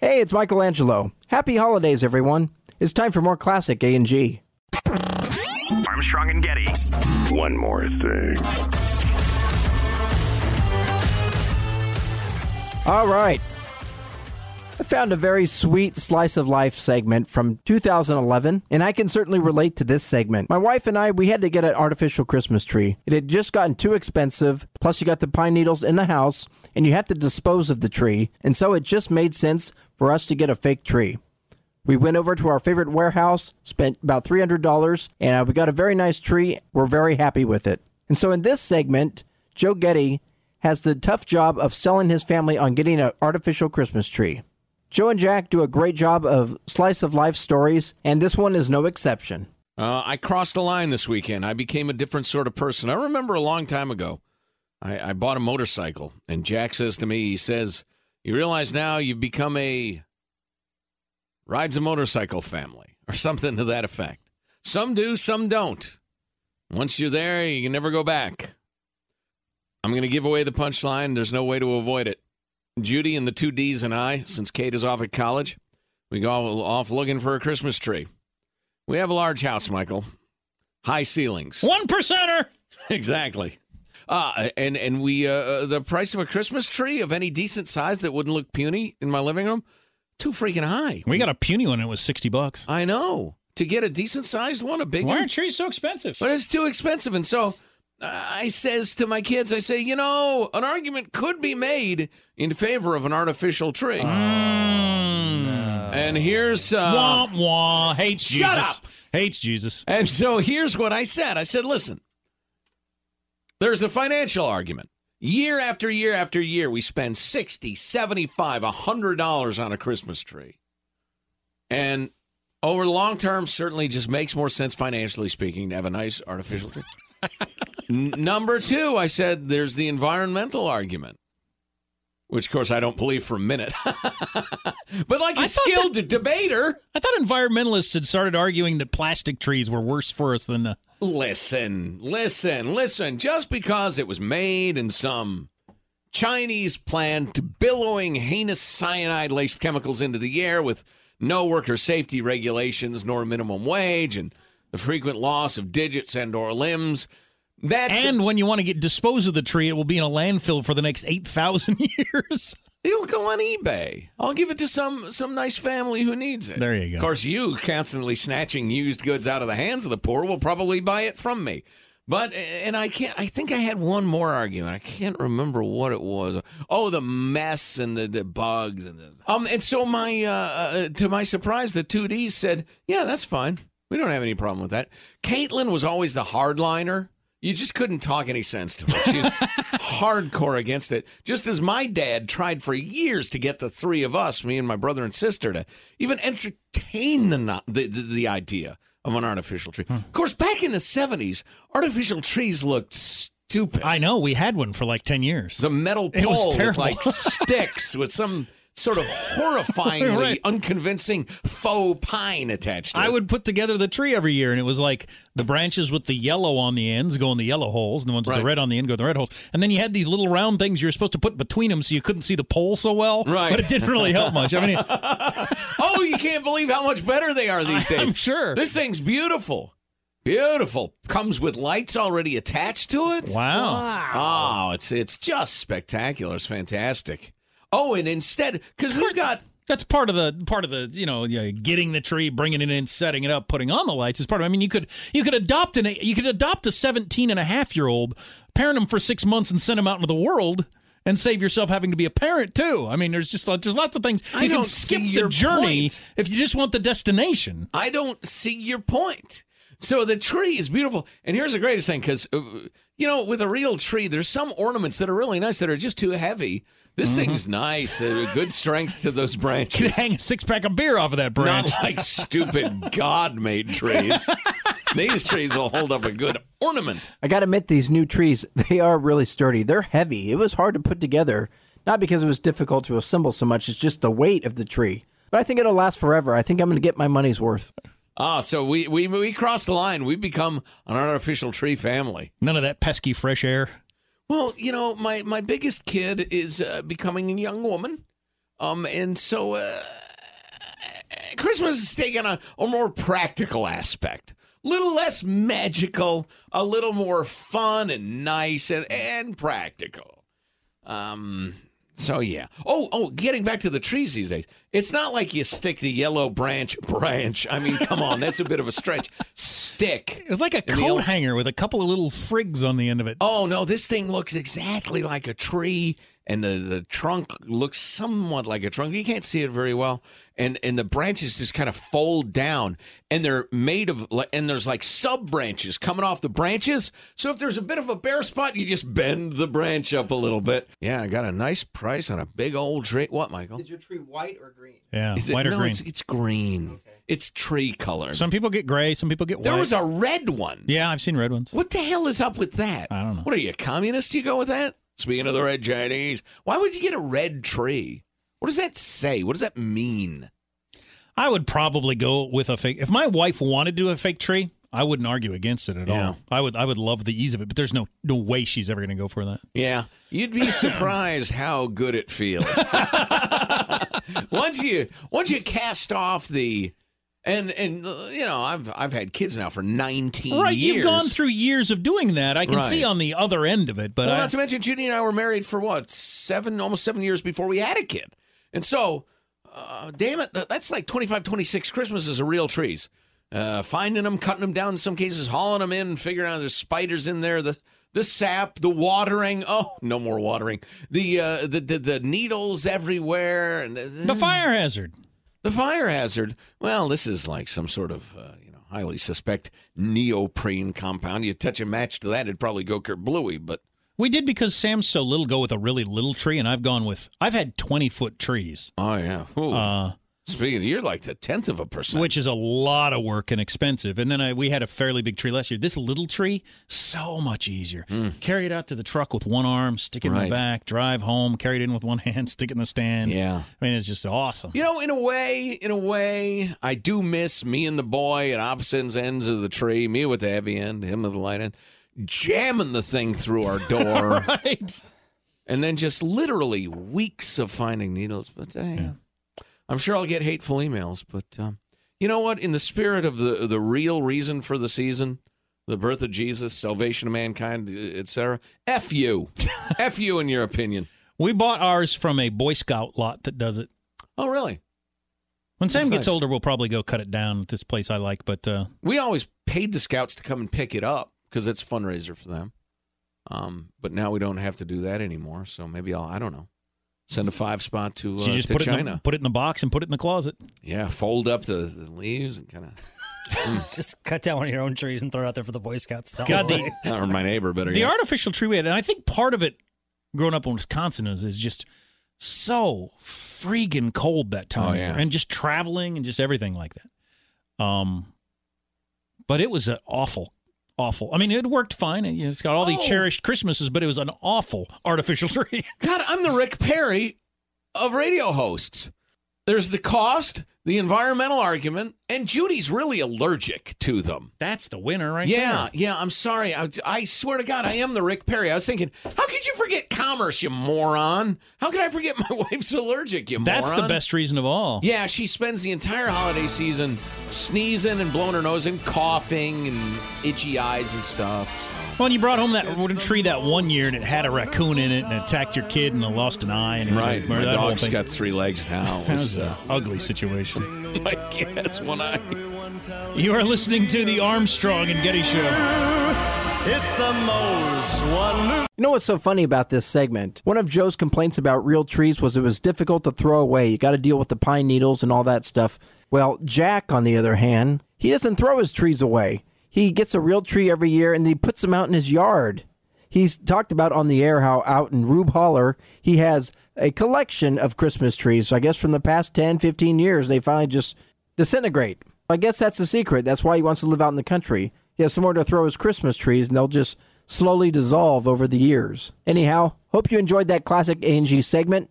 Hey, it's Michael Angelo. Happy holidays, everyone. It's time for more classic A&G. Armstrong and Getty. One more thing. All right. I found a very sweet slice of life segment from 2011, and I can certainly relate to this segment. My wife and I, we had to get an artificial Christmas tree. It had just gotten too expensive, plus you got the pine needles in the house, and you have to dispose of the tree, and so it just made sense for us to get a fake tree. We went over to our favorite warehouse, spent about $300, and uh, we got a very nice tree. We're very happy with it. And so in this segment, Joe Getty has the tough job of selling his family on getting an artificial Christmas tree. Joe and Jack do a great job of slice of life stories, and this one is no exception. Uh, I crossed a line this weekend. I became a different sort of person. I remember a long time ago, I, I bought a motorcycle, and Jack says to me, he says, You realize now you've become a rides a motorcycle family, or something to that effect. Some do, some don't. Once you're there, you can never go back. I'm going to give away the punchline. There's no way to avoid it. Judy and the two D's and I, since Kate is off at college, we go off looking for a Christmas tree. We have a large house, Michael. High ceilings. One percenter. exactly. Uh, and and we uh, the price of a Christmas tree of any decent size that wouldn't look puny in my living room, too freaking high. We got a puny one. It was sixty bucks. I know. To get a decent sized one, a big Why one, are trees so expensive? but it's too expensive. And so uh, I says to my kids, I say, you know, an argument could be made in favor of an artificial tree. And here's uh, wah wah. Hates Shut Jesus. up! Hates Jesus. And so here's what I said. I said, listen, there's the financial argument. Year after year after year, we spend 60, 75, $100 on a Christmas tree. And over the long term, certainly just makes more sense financially speaking to have a nice artificial tree. N- number two, I said there's the environmental argument, which of course I don't believe for a minute. but like a skilled debater, I thought environmentalists had started arguing that plastic trees were worse for us than. Uh, Listen, listen, listen. Just because it was made in some Chinese plant billowing heinous cyanide laced chemicals into the air with no worker safety regulations nor minimum wage and the frequent loss of digits and or limbs. That and when you want to get dispose of the tree, it will be in a landfill for the next eight thousand years. it'll go on eBay. I'll give it to some some nice family who needs it. There you go. Of course, you constantly snatching used goods out of the hands of the poor will probably buy it from me. But and I can't. I think I had one more argument. I can't remember what it was. Oh, the mess and the, the bugs and the um. And so my uh, uh to my surprise, the two Ds said, "Yeah, that's fine. We don't have any problem with that." Caitlin was always the hardliner. You just couldn't talk any sense to her. She's hardcore against it. Just as my dad tried for years to get the three of us, me and my brother and sister, to even entertain the the, the, the idea of an artificial tree. Hmm. Of course, back in the '70s, artificial trees looked stupid. I know we had one for like ten years. A metal It was pole with terrible. like sticks with some sort of horrifyingly Right. unconvincing faux pine attached to I would put together the tree every year, and it was like the branches with the yellow on the ends go in the yellow holes, and the ones with Right. the red on the end go in the red holes. And then you had these little round things you were supposed to put between them so you couldn't see the pole so well. Right. But it didn't really help much. I mean, oh, you can't believe how much better they are these days. I'm sure. This thing's beautiful. Beautiful. Comes with lights already attached to it. Wow. Oh, it's it's just spectacular. It's fantastic. Oh, and instead, because we've got that's part of the part of the you know getting the tree, bringing it in, setting it up, putting on the lights is part of. I mean, you could you could adopt an you could adopt a 17 and a half year old, parent him for six months, and send him out into the world. And save yourself having to be a parent too. I mean, there's just there's lots of things I you can skip the journey point. if you just want the destination. I don't see your point. So the tree is beautiful, and here's the greatest thing because uh, you know with a real tree, there's some ornaments that are really nice that are just too heavy. This thing's nice, uh, good strength to those branches. You could branches. hang a six pack of beer off of that branch. Not like stupid God-made trees. These trees will hold up a good ornament. I got to admit, these new trees, they are really sturdy. They're heavy. It was hard to put together, not because it was difficult to assemble so much, it's just the weight of the tree. But I think it'll last forever. I think I'm going to get my money's worth. Ah, so we we we cross the line. We become an artificial tree family. None of that pesky fresh air. Well, you know, my my biggest kid is uh, becoming a young woman, um, and so uh, Christmas is taking a, a more practical aspect, a little less magical, a little more fun and nice and and practical. Um. So yeah. Oh, oh. Getting back to the trees these days, it's not like you stick the yellow branch branch. I mean, come on, that's a bit of a stretch. Stick. It was like a coat old- hanger with a couple of little frigs on the end of it. Oh no, this thing looks exactly like a tree, and the, the trunk looks somewhat like a trunk. You can't see it very well, and and the branches just kind of fold down, and they're made of and there's like sub branches coming off the branches. So if there's a bit of a bare spot, you just bend the branch up a little bit. Yeah, I got a nice price on a big old tree. What, Michael? Is your tree white or green? Yeah, Is it white or no? green. It's it's green. Okay. It's tree color. Some people get gray, some people get white. there was a red one. yeah, I've seen red ones. What the hell is up with that? I don't know. What are you, a communist? You go with that? Speaking of the red Chinese, why would you get a red tree? What does that say? What does that mean? I would probably go with a fake. If my wife wanted to do a fake tree, I wouldn't argue against it at Yeah. all. I would. I would love the ease of it, but there's no no way she's ever going to go for that. Yeah, you'd be surprised how good it feels once you once you cast off the and and uh, you know I've I've had kids now for nineteen right, years. you've gone through years of doing that. I can Right. see on the other end of it, but well, I, not to mention, Judy and I were married for what seven, almost seven years before we had a kid, and so, uh, damn it, that's like 25, 26 Christmases of real trees. Uh, finding them, cutting them down in some cases, hauling them in, figuring out there's spiders in there, the the sap, the watering. Oh, no more watering. The uh, the, the the needles everywhere, and the fire hazard. The fire hazard. Well, this is like some sort of uh, you know highly suspect neoprene compound. You touch a match to that, it'd probably go kerblooey. But We did because Sam's so little. Go with a really little tree, and I've gone with. I've had twenty foot trees, oh yeah, Ooh. uh, speaking, of, you're like the tenth of a percent. which is a lot of work and expensive. And then I, we had a fairly big tree last year. This little tree, so much easier. Carry it out to the truck with one arm, stick it in Hmm. The back, drive home, carry it in with one hand, stick it in the stand. Yeah. I mean, it's just awesome. You know, in a way, in a way, I do miss me and the boy at opposite ends of the tree. Me with the heavy end, him with the light end, jamming the thing through our door, right. and then just literally weeks of finding needles. But uh, I'm sure I'll get hateful emails. But um, you know what? In the spirit of the the real reason for the season, the birth of Jesus, salvation of mankind, etc. F you, F you, in your opinion. We bought ours from a Boy Scout lot that does it. Oh, really? When Sam That's gets nice. older, we'll probably go cut it down at this place I like. But uh, We always paid the scouts to come and pick it up. because it's a fundraiser for them. Um, but now we don't have to do that anymore. So maybe I'll I don't know send a five spot to uh, So you just to put it, in China. the, put it in the box and put it in the closet. yeah, fold up the, the leaves and kind of. Just cut down one of your own trees and throw it out there for the Boy Scouts. to God, the, or my neighbor better. the yet. artificial tree we had, and I think part of it growing up in Wisconsin is, is just so freaking cold that time. Oh, of yeah. year, And just traveling and just everything like that. Um, But it was an awful, awful. I mean, it worked fine. and, you know, It's got all the Oh. cherished Christmases, but it was an awful artificial tree. God, I'm the Rick Perry of radio hosts. There's the cost, the environmental argument, and Judy's really allergic to them. That's the winner right yeah, there. yeah. I'm sorry. I, I swear to God, I am the Rick Perry. I was thinking, how could you forget commerce, you moron? How could I forget my wife's allergic, you moron? That's moron? the best reason of all. Yeah, she spends the entire holiday season sneezing and blowing her nose and coughing and itchy eyes and stuff. Well, and you brought home that wooden tree that one year, and it had a raccoon in it, and it attacked your kid, and it lost an eye. And Right. remember My that whole dog's got three legs now. It That was was, an uh, ugly situation. my kid has one eye. You are listening to the Armstrong and Getty Show. It's the most wonderful. You know what's so funny about this segment? One of Joe's complaints about real trees was it was difficult to throw away. You got to deal with the pine needles and all that stuff. Well, Jack, on the other hand, he doesn't throw his trees away. He gets a real tree every year and he puts them out in his yard. He's talked about on the air how out in Rube Holler, he has a collection of Christmas trees. So I guess from the past 10, 15 years, they finally just disintegrate. I guess that's the secret. That's why he wants to live out in the country. He has somewhere to throw his Christmas trees, and they'll just slowly dissolve over the years. Anyhow, hope you enjoyed that classic A&G segment.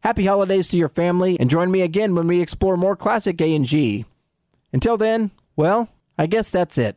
Happy holidays to your family, and join me again when we explore more classic A&G. Until then, well, I guess that's it.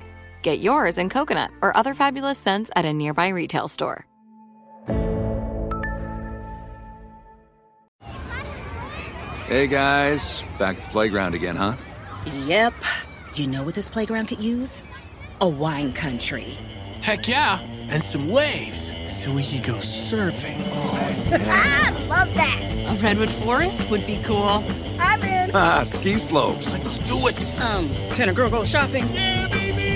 Get yours in coconut or other fabulous scents at a nearby retail store. Hey guys, back at the playground again, huh? Yep. You know what this playground could use? A wine country. Heck yeah, and some waves so we could go surfing. Oh, ah, love that. A redwood forest would be cool. I'm in. Ah, ski slopes. Let's do it. Um, can a girl go shopping? Yeah, baby.